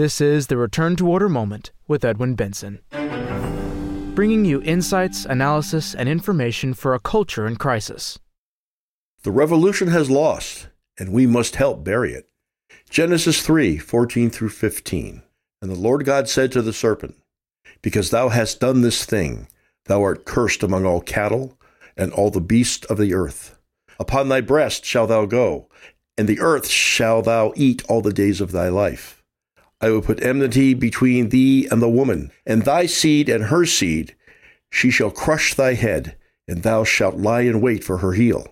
This is the Return to Order moment with Edwin Benson, bringing you insights, analysis, and information for a culture in crisis. The revolution has lost, and we must help bury it. Genesis 3 14 through 15. And the Lord God said to the serpent, Because thou hast done this thing, thou art cursed among all cattle and all the beasts of the earth. Upon thy breast shalt thou go, and the earth shall thou eat all the days of thy life. I will put enmity between thee and the woman, and thy seed and her seed. She shall crush thy head, and thou shalt lie in wait for her heel.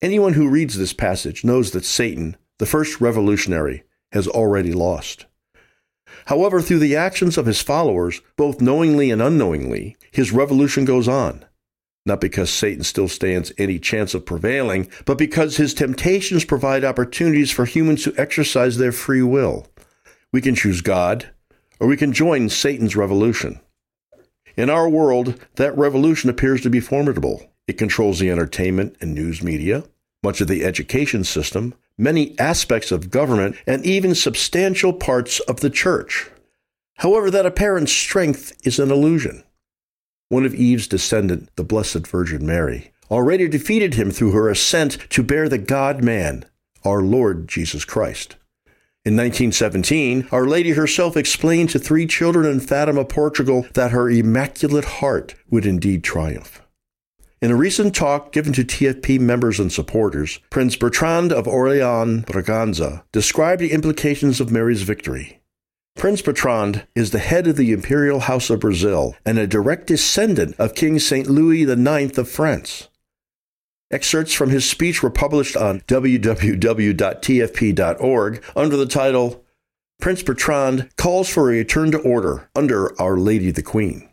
Anyone who reads this passage knows that Satan, the first revolutionary, has already lost. However, through the actions of his followers, both knowingly and unknowingly, his revolution goes on. Not because Satan still stands any chance of prevailing, but because his temptations provide opportunities for humans to exercise their free will. We can choose God, or we can join Satan's revolution. In our world, that revolution appears to be formidable. It controls the entertainment and news media, much of the education system, many aspects of government, and even substantial parts of the church. However, that apparent strength is an illusion. One of Eve's descendant, the Blessed Virgin Mary, already defeated him through her assent to bear the God man, our Lord Jesus Christ. In 1917, Our Lady herself explained to three children in Fatima, Portugal, that her Immaculate Heart would indeed triumph. In a recent talk given to TFP members and supporters, Prince Bertrand of Orleans Braganza described the implications of Mary's victory. Prince Bertrand is the head of the Imperial House of Brazil and a direct descendant of King St. Louis IX of France. Excerpts from his speech were published on www.tfp.org under the title Prince Bertrand Calls for a Return to Order under Our Lady the Queen.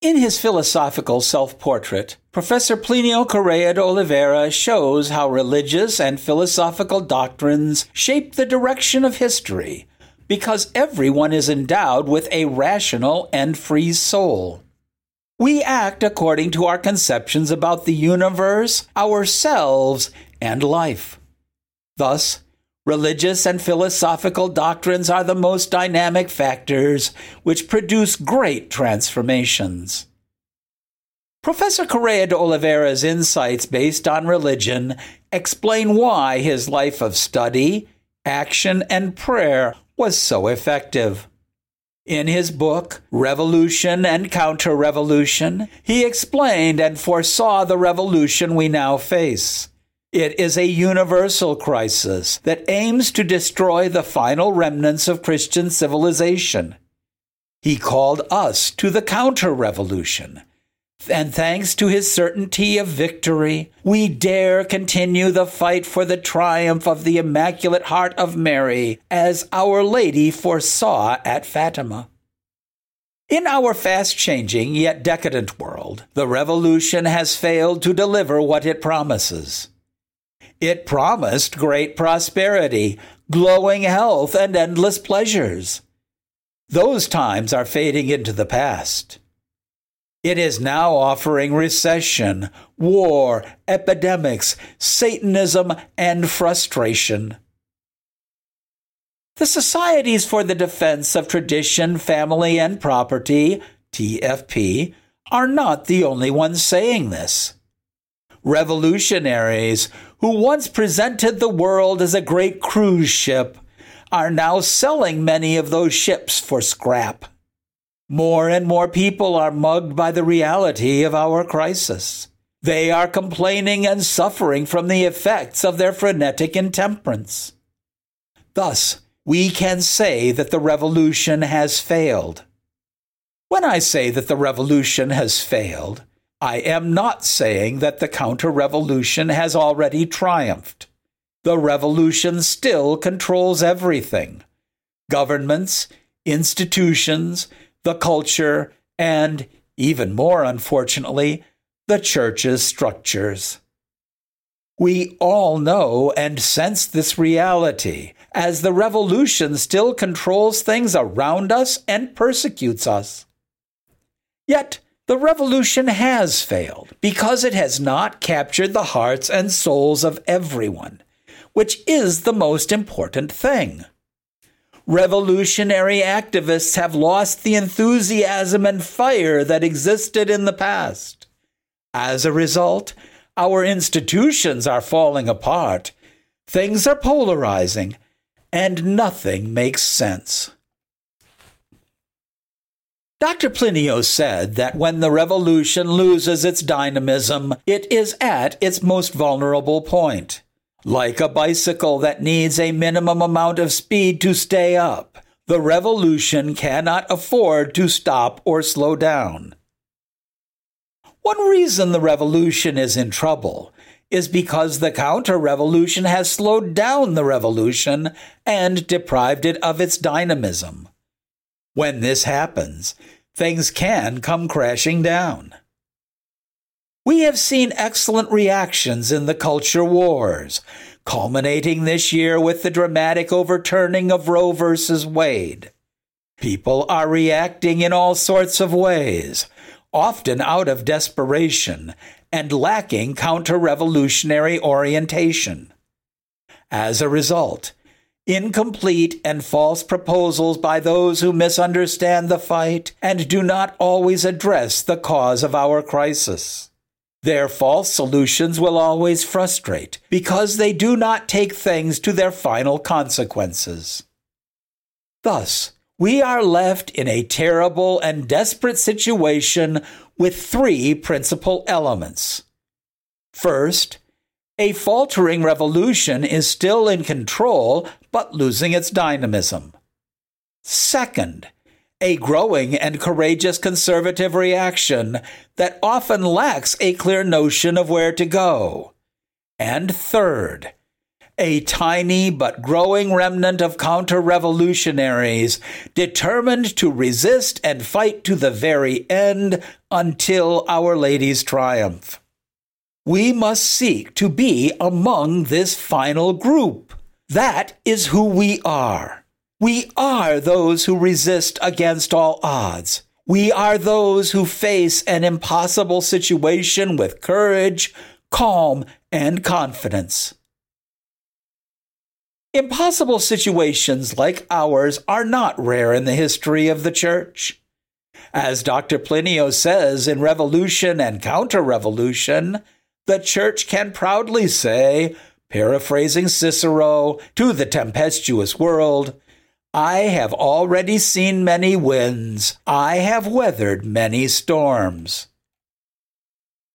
In his philosophical self portrait, Professor Plinio Correa de Oliveira shows how religious and philosophical doctrines shape the direction of history, because everyone is endowed with a rational and free soul. We act according to our conceptions about the universe, ourselves, and life. Thus, Religious and philosophical doctrines are the most dynamic factors which produce great transformations. Professor Correa de Oliveira's insights based on religion explain why his life of study, action, and prayer was so effective. In his book, Revolution and Counter Revolution, he explained and foresaw the revolution we now face. It is a universal crisis that aims to destroy the final remnants of Christian civilization. He called us to the counter revolution. And thanks to his certainty of victory, we dare continue the fight for the triumph of the Immaculate Heart of Mary, as Our Lady foresaw at Fatima. In our fast changing yet decadent world, the revolution has failed to deliver what it promises. It promised great prosperity, glowing health, and endless pleasures. Those times are fading into the past. It is now offering recession, war, epidemics, Satanism, and frustration. The Societies for the Defense of Tradition, Family, and Property, TFP, are not the only ones saying this. Revolutionaries who once presented the world as a great cruise ship are now selling many of those ships for scrap. More and more people are mugged by the reality of our crisis. They are complaining and suffering from the effects of their frenetic intemperance. Thus, we can say that the revolution has failed. When I say that the revolution has failed, I am not saying that the counter revolution has already triumphed. The revolution still controls everything governments, institutions, the culture, and, even more unfortunately, the church's structures. We all know and sense this reality as the revolution still controls things around us and persecutes us. Yet, the revolution has failed because it has not captured the hearts and souls of everyone, which is the most important thing. Revolutionary activists have lost the enthusiasm and fire that existed in the past. As a result, our institutions are falling apart, things are polarizing, and nothing makes sense. Dr. Plinio said that when the revolution loses its dynamism, it is at its most vulnerable point. Like a bicycle that needs a minimum amount of speed to stay up, the revolution cannot afford to stop or slow down. One reason the revolution is in trouble is because the counter revolution has slowed down the revolution and deprived it of its dynamism. When this happens, things can come crashing down. We have seen excellent reactions in the culture wars, culminating this year with the dramatic overturning of Roe v. Wade. People are reacting in all sorts of ways, often out of desperation and lacking counter revolutionary orientation. As a result, incomplete and false proposals by those who misunderstand the fight and do not always address the cause of our crisis. Their false solutions will always frustrate because they do not take things to their final consequences. Thus, we are left in a terrible and desperate situation with three principal elements. First, a faltering revolution is still in control but losing its dynamism. Second, a growing and courageous conservative reaction that often lacks a clear notion of where to go. And third, a tiny but growing remnant of counter revolutionaries determined to resist and fight to the very end until Our Lady's triumph. We must seek to be among this final group. That is who we are. We are those who resist against all odds. We are those who face an impossible situation with courage, calm, and confidence. Impossible situations like ours are not rare in the history of the church. As Dr. Plinio says in Revolution and Counter Revolution, the church can proudly say, paraphrasing Cicero, to the tempestuous world, I have already seen many winds. I have weathered many storms.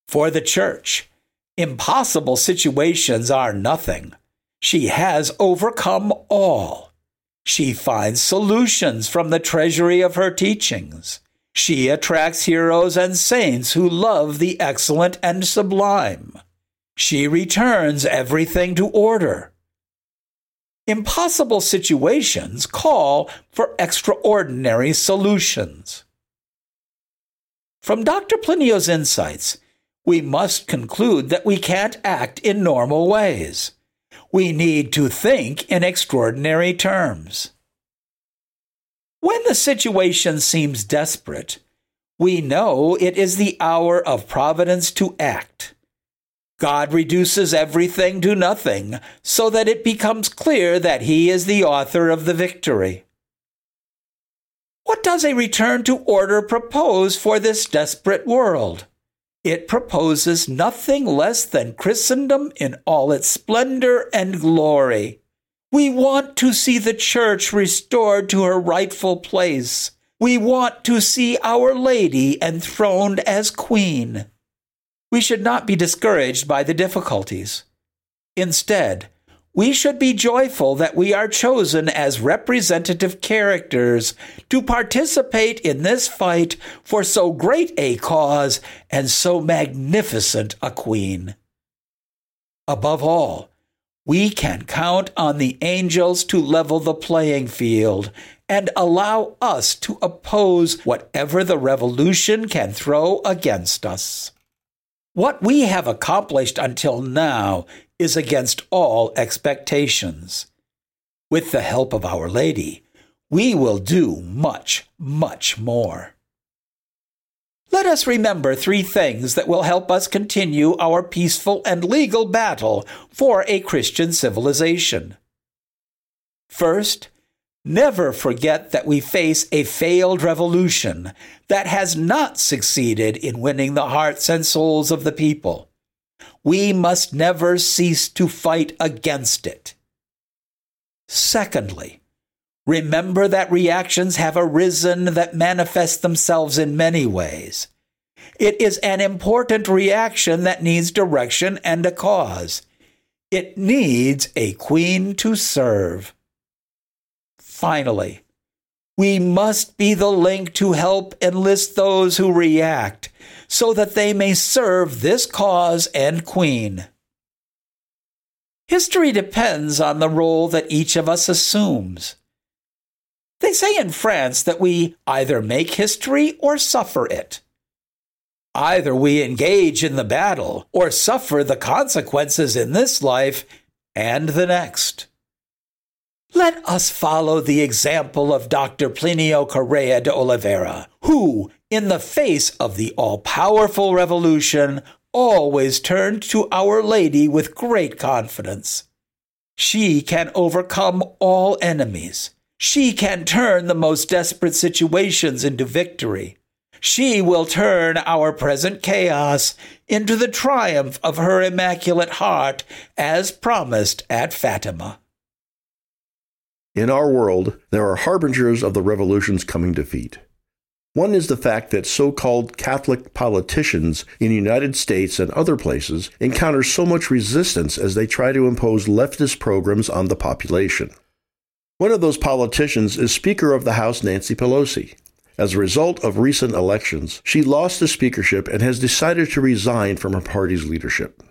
For the church, impossible situations are nothing. She has overcome all. She finds solutions from the treasury of her teachings. She attracts heroes and saints who love the excellent and sublime. She returns everything to order. Impossible situations call for extraordinary solutions. From Dr. Plinio's insights, we must conclude that we can't act in normal ways. We need to think in extraordinary terms. When the situation seems desperate, we know it is the hour of providence to act. God reduces everything to nothing so that it becomes clear that He is the author of the victory. What does a return to order propose for this desperate world? It proposes nothing less than Christendom in all its splendor and glory. We want to see the church restored to her rightful place. We want to see Our Lady enthroned as Queen. We should not be discouraged by the difficulties. Instead, we should be joyful that we are chosen as representative characters to participate in this fight for so great a cause and so magnificent a queen. Above all, we can count on the angels to level the playing field and allow us to oppose whatever the revolution can throw against us. What we have accomplished until now is against all expectations. With the help of Our Lady, we will do much, much more. Let us remember three things that will help us continue our peaceful and legal battle for a Christian civilization. First, Never forget that we face a failed revolution that has not succeeded in winning the hearts and souls of the people. We must never cease to fight against it. Secondly, remember that reactions have arisen that manifest themselves in many ways. It is an important reaction that needs direction and a cause. It needs a queen to serve. Finally, we must be the link to help enlist those who react so that they may serve this cause and queen. History depends on the role that each of us assumes. They say in France that we either make history or suffer it. Either we engage in the battle or suffer the consequences in this life and the next. Let us follow the example of Dr. Plinio Correa de Oliveira, who, in the face of the all powerful revolution, always turned to Our Lady with great confidence. She can overcome all enemies. She can turn the most desperate situations into victory. She will turn our present chaos into the triumph of her Immaculate Heart, as promised at Fatima. In our world, there are harbingers of the revolution's coming defeat. One is the fact that so called Catholic politicians in the United States and other places encounter so much resistance as they try to impose leftist programs on the population. One of those politicians is Speaker of the House Nancy Pelosi. As a result of recent elections, she lost the speakership and has decided to resign from her party's leadership.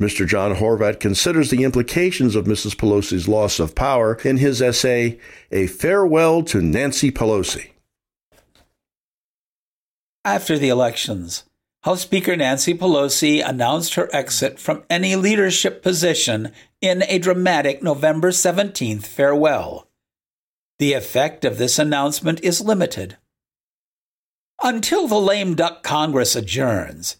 Mr. John Horvat considers the implications of Mrs. Pelosi's loss of power in his essay, A Farewell to Nancy Pelosi. After the elections, House Speaker Nancy Pelosi announced her exit from any leadership position in a dramatic November 17th farewell. The effect of this announcement is limited. Until the lame duck Congress adjourns,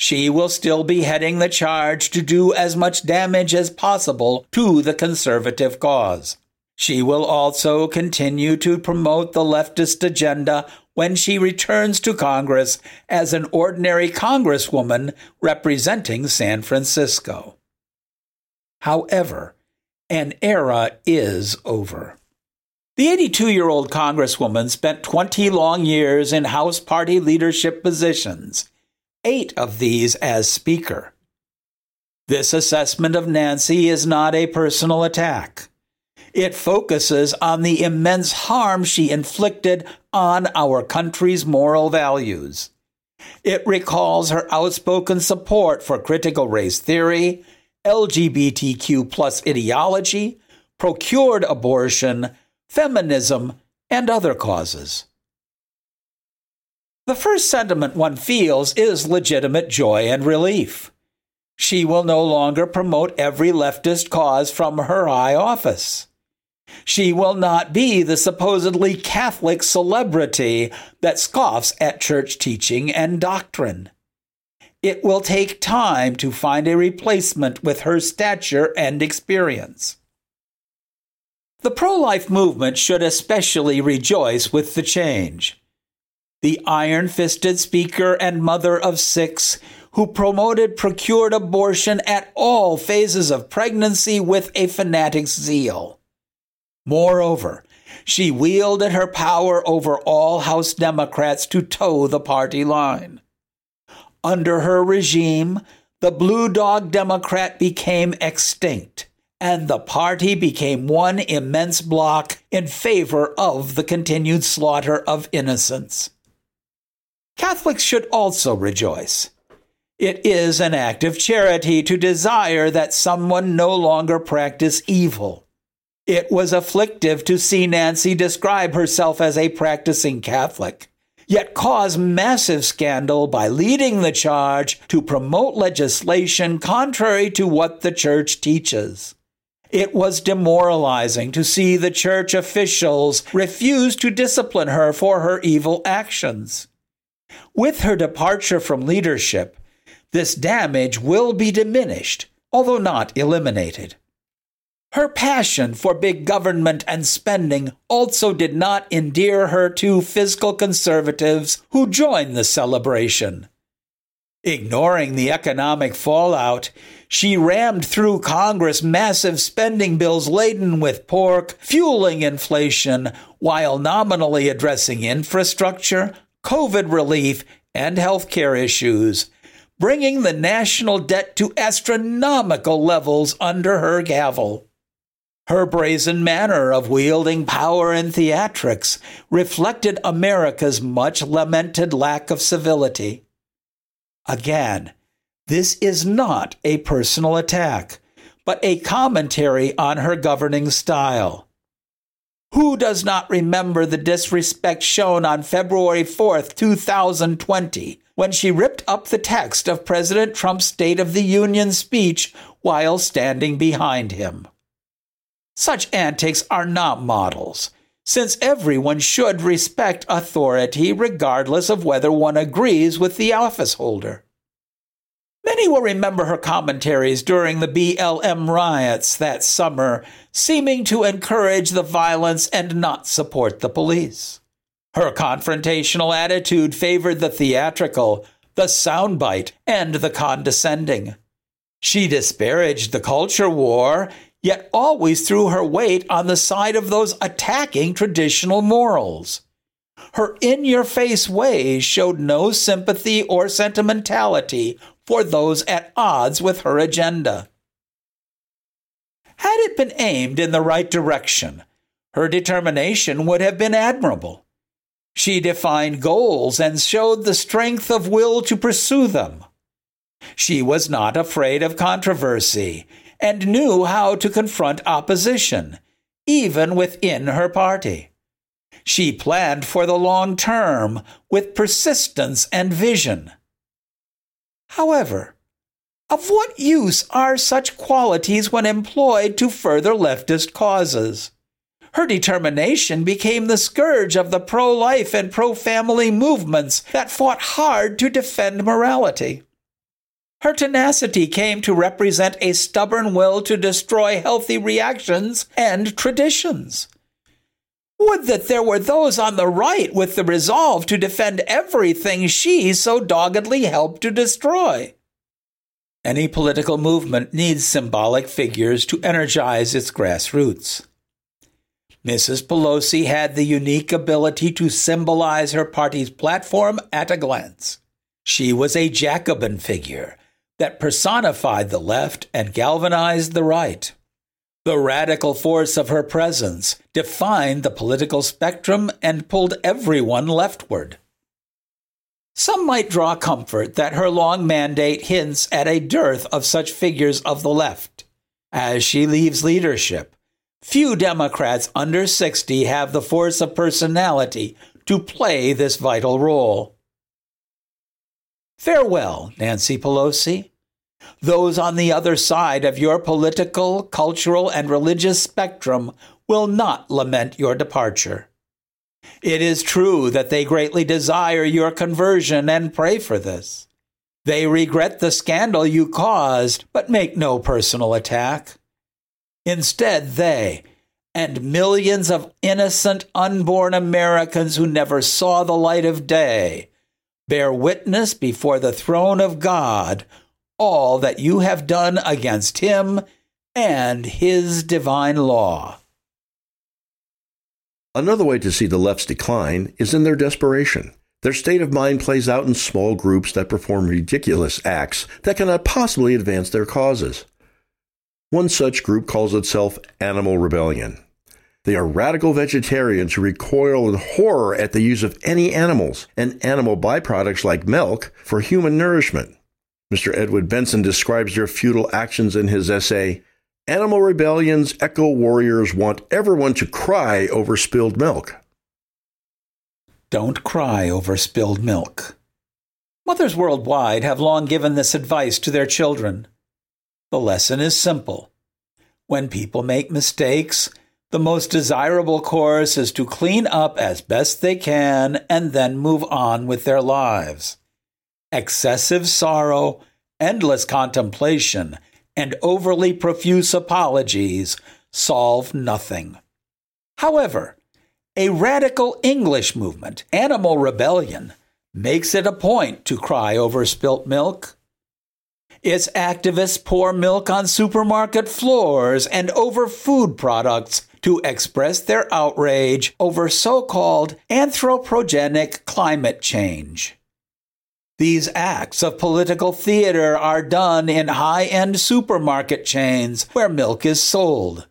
she will still be heading the charge to do as much damage as possible to the conservative cause. She will also continue to promote the leftist agenda when she returns to Congress as an ordinary Congresswoman representing San Francisco. However, an era is over. The 82 year old Congresswoman spent 20 long years in House Party leadership positions eight of these as Speaker. This assessment of Nancy is not a personal attack. It focuses on the immense harm she inflicted on our country's moral values. It recalls her outspoken support for critical race theory, LGBTQ plus ideology, procured abortion, feminism, and other causes. The first sentiment one feels is legitimate joy and relief. She will no longer promote every leftist cause from her high office. She will not be the supposedly Catholic celebrity that scoffs at church teaching and doctrine. It will take time to find a replacement with her stature and experience. The pro life movement should especially rejoice with the change the iron fisted speaker and mother of six, who promoted procured abortion at all phases of pregnancy with a fanatic's zeal. Moreover, she wielded her power over all House Democrats to toe the party line. Under her regime, the Blue Dog Democrat became extinct, and the party became one immense block in favor of the continued slaughter of innocents. Catholics should also rejoice. It is an act of charity to desire that someone no longer practice evil. It was afflictive to see Nancy describe herself as a practicing Catholic, yet cause massive scandal by leading the charge to promote legislation contrary to what the church teaches. It was demoralizing to see the church officials refuse to discipline her for her evil actions. With her departure from leadership, this damage will be diminished, although not eliminated. Her passion for big government and spending also did not endear her to fiscal conservatives who joined the celebration. Ignoring the economic fallout, she rammed through Congress massive spending bills laden with pork, fueling inflation, while nominally addressing infrastructure, COVID relief, and healthcare issues, bringing the national debt to astronomical levels under her gavel. Her brazen manner of wielding power in theatrics reflected America's much lamented lack of civility. Again, this is not a personal attack, but a commentary on her governing style. Who does not remember the disrespect shown on February 4th, 2020, when she ripped up the text of President Trump's State of the Union speech while standing behind him? Such antics are not models, since everyone should respect authority regardless of whether one agrees with the office holder. Many will remember her commentaries during the BLM riots that summer, seeming to encourage the violence and not support the police. Her confrontational attitude favored the theatrical, the soundbite, and the condescending. She disparaged the culture war yet always threw her weight on the side of those attacking traditional morals. Her in your face ways showed no sympathy or sentimentality for those at odds with her agenda. Had it been aimed in the right direction, her determination would have been admirable. She defined goals and showed the strength of will to pursue them. She was not afraid of controversy and knew how to confront opposition, even within her party. She planned for the long term with persistence and vision. However, of what use are such qualities when employed to further leftist causes? Her determination became the scourge of the pro life and pro family movements that fought hard to defend morality. Her tenacity came to represent a stubborn will to destroy healthy reactions and traditions. Would that there were those on the right with the resolve to defend everything she so doggedly helped to destroy. Any political movement needs symbolic figures to energize its grassroots. Mrs. Pelosi had the unique ability to symbolize her party's platform at a glance. She was a Jacobin figure that personified the left and galvanized the right. The radical force of her presence defined the political spectrum and pulled everyone leftward. Some might draw comfort that her long mandate hints at a dearth of such figures of the left. As she leaves leadership, few Democrats under 60 have the force of personality to play this vital role. Farewell, Nancy Pelosi. Those on the other side of your political, cultural, and religious spectrum will not lament your departure. It is true that they greatly desire your conversion and pray for this. They regret the scandal you caused, but make no personal attack. Instead, they, and millions of innocent unborn Americans who never saw the light of day, bear witness before the throne of God all that you have done against him and his divine law. Another way to see the left's decline is in their desperation. Their state of mind plays out in small groups that perform ridiculous acts that cannot possibly advance their causes. One such group calls itself Animal Rebellion. They are radical vegetarians who recoil in horror at the use of any animals and animal byproducts like milk for human nourishment. Mr. Edwin Benson describes their futile actions in his essay, Animal Rebellion's Eco Warriors Want Everyone to Cry Over Spilled Milk. Don't cry over spilled milk. Mothers worldwide have long given this advice to their children. The lesson is simple. When people make mistakes, the most desirable course is to clean up as best they can and then move on with their lives. Excessive sorrow, endless contemplation, and overly profuse apologies solve nothing. However, a radical English movement, Animal Rebellion, makes it a point to cry over spilt milk. Its activists pour milk on supermarket floors and over food products to express their outrage over so called anthropogenic climate change. These acts of political theater are done in high end supermarket chains where milk is sold.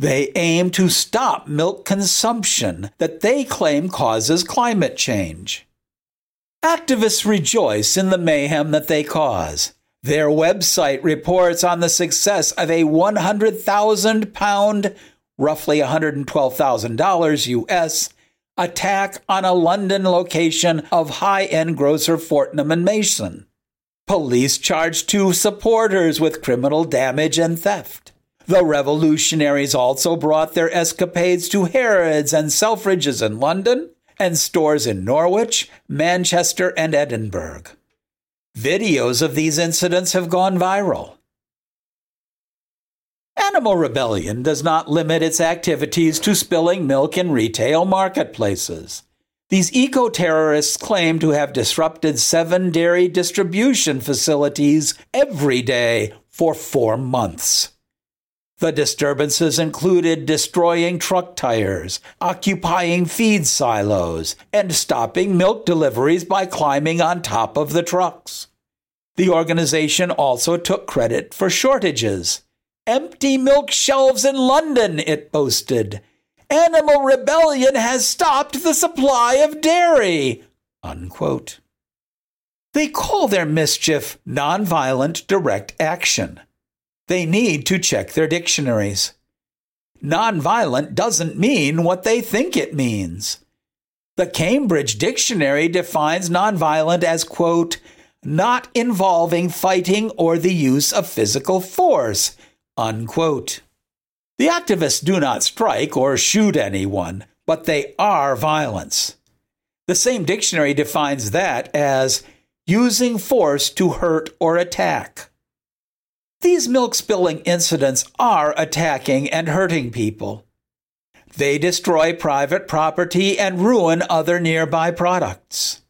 They aim to stop milk consumption that they claim causes climate change. Activists rejoice in the mayhem that they cause. Their website reports on the success of a 100,000 pound, roughly $112,000 US, attack on a London location of high end grocer Fortnum and Mason. Police charged two supporters with criminal damage and theft. The revolutionaries also brought their escapades to Harrods and Selfridges in London and stores in Norwich, Manchester, and Edinburgh. Videos of these incidents have gone viral. Animal Rebellion does not limit its activities to spilling milk in retail marketplaces. These eco terrorists claim to have disrupted seven dairy distribution facilities every day for four months. The disturbances included destroying truck tires, occupying feed silos, and stopping milk deliveries by climbing on top of the trucks. The organization also took credit for shortages. Empty milk shelves in London, it boasted. Animal rebellion has stopped the supply of dairy. Unquote. They call their mischief nonviolent direct action. They need to check their dictionaries. Nonviolent doesn't mean what they think it means. The Cambridge Dictionary defines nonviolent as, quote, not involving fighting or the use of physical force, unquote. The activists do not strike or shoot anyone, but they are violence. The same dictionary defines that as using force to hurt or attack. These milk spilling incidents are attacking and hurting people. They destroy private property and ruin other nearby products.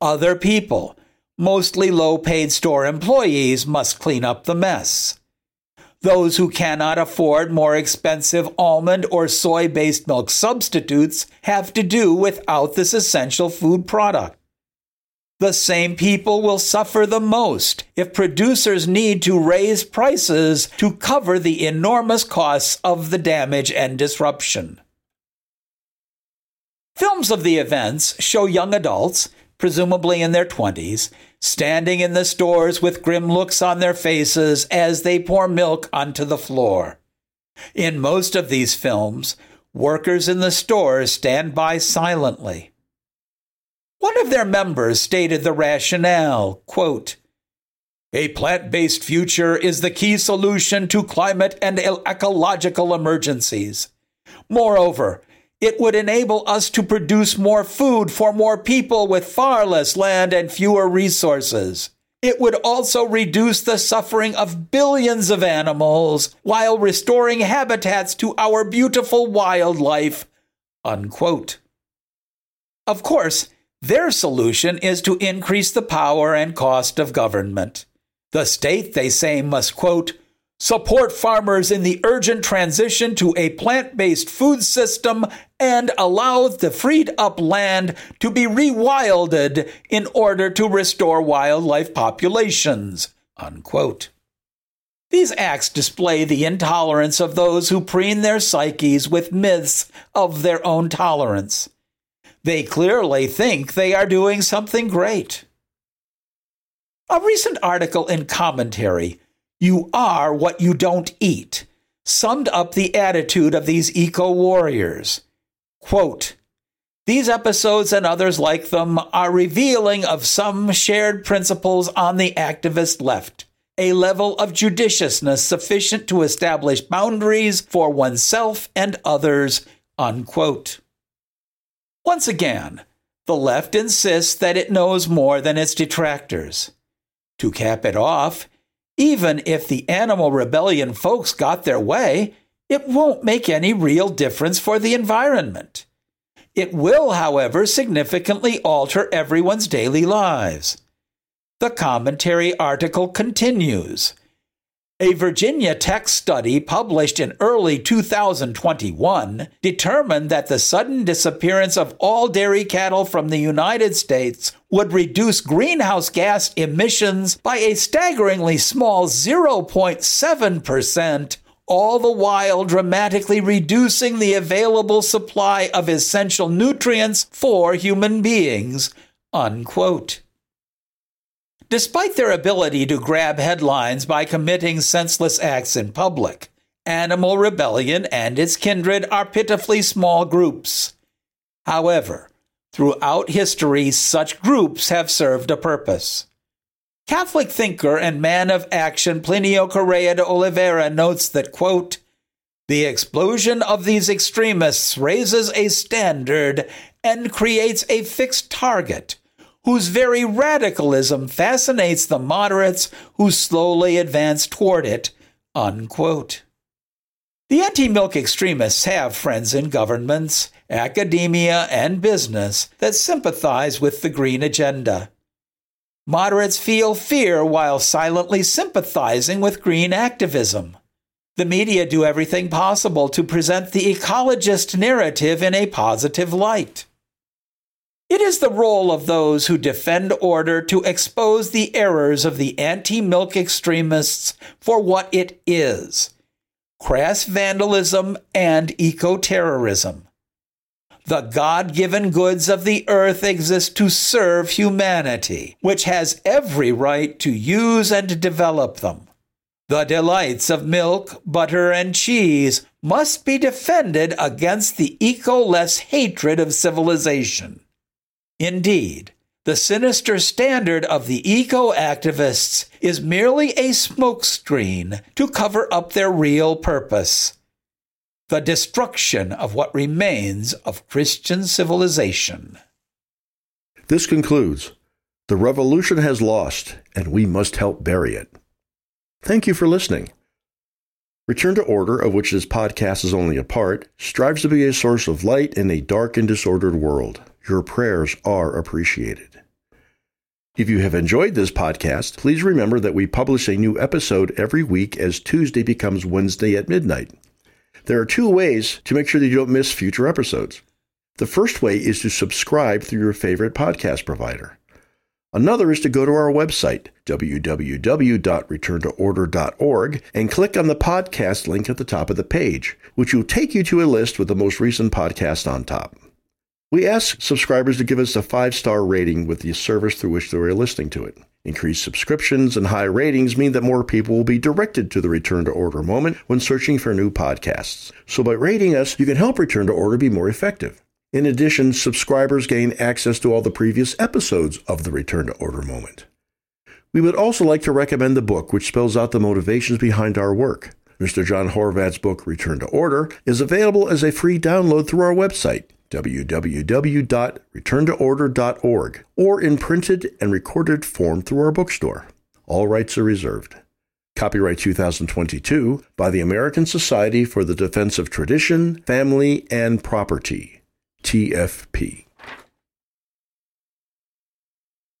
Other people, mostly low paid store employees, must clean up the mess. Those who cannot afford more expensive almond or soy based milk substitutes have to do without this essential food product. The same people will suffer the most if producers need to raise prices to cover the enormous costs of the damage and disruption. Films of the events show young adults, presumably in their 20s, standing in the stores with grim looks on their faces as they pour milk onto the floor. In most of these films, workers in the stores stand by silently. One of their members stated the rationale quote, A plant based future is the key solution to climate and ecological emergencies. Moreover, it would enable us to produce more food for more people with far less land and fewer resources. It would also reduce the suffering of billions of animals while restoring habitats to our beautiful wildlife. Unquote. Of course, their solution is to increase the power and cost of government. The state, they say, must, quote, support farmers in the urgent transition to a plant based food system and allow the freed up land to be rewilded in order to restore wildlife populations. Unquote. These acts display the intolerance of those who preen their psyches with myths of their own tolerance. They clearly think they are doing something great. A recent article in commentary, You Are What You Don't Eat, summed up the attitude of these eco warriors. Quote, these episodes and others like them are revealing of some shared principles on the activist left, a level of judiciousness sufficient to establish boundaries for oneself and others. Unquote. Once again, the left insists that it knows more than its detractors. To cap it off, even if the animal rebellion folks got their way, it won't make any real difference for the environment. It will, however, significantly alter everyone's daily lives. The commentary article continues. A Virginia Tech study published in early 2021 determined that the sudden disappearance of all dairy cattle from the United States would reduce greenhouse gas emissions by a staggeringly small 0.7%, all the while dramatically reducing the available supply of essential nutrients for human beings. Unquote. Despite their ability to grab headlines by committing senseless acts in public, animal rebellion and its kindred are pitifully small groups. However, throughout history, such groups have served a purpose. Catholic thinker and man of action Plinio Correa de Oliveira notes that, quote, the explosion of these extremists raises a standard and creates a fixed target whose very radicalism fascinates the moderates who slowly advance toward it. Unquote. The anti milk extremists have friends in governments, academia, and business that sympathize with the green agenda. Moderates feel fear while silently sympathizing with green activism. The media do everything possible to present the ecologist narrative in a positive light. It is the role of those who defend order to expose the errors of the anti milk extremists for what it is crass vandalism and eco terrorism. The God given goods of the earth exist to serve humanity, which has every right to use and develop them. The delights of milk, butter, and cheese must be defended against the eco less hatred of civilization. Indeed, the sinister standard of the eco activists is merely a smokescreen to cover up their real purpose the destruction of what remains of Christian civilization. This concludes The revolution has lost, and we must help bury it. Thank you for listening. Return to Order, of which this podcast is only a part, strives to be a source of light in a dark and disordered world. Your prayers are appreciated. If you have enjoyed this podcast, please remember that we publish a new episode every week as Tuesday becomes Wednesday at midnight. There are two ways to make sure that you don't miss future episodes. The first way is to subscribe through your favorite podcast provider. Another is to go to our website, www.returntoorder.org, and click on the podcast link at the top of the page, which will take you to a list with the most recent podcast on top. We ask subscribers to give us a five star rating with the service through which they are listening to it. Increased subscriptions and high ratings mean that more people will be directed to the Return to Order moment when searching for new podcasts. So by rating us, you can help Return to Order be more effective. In addition, subscribers gain access to all the previous episodes of the Return to Order moment. We would also like to recommend the book which spells out the motivations behind our work. Mr. John Horvat's book, Return to Order, is available as a free download through our website, www.returntoorder.org, or in printed and recorded form through our bookstore. All rights are reserved. Copyright 2022 by the American Society for the Defense of Tradition, Family, and Property, TFP.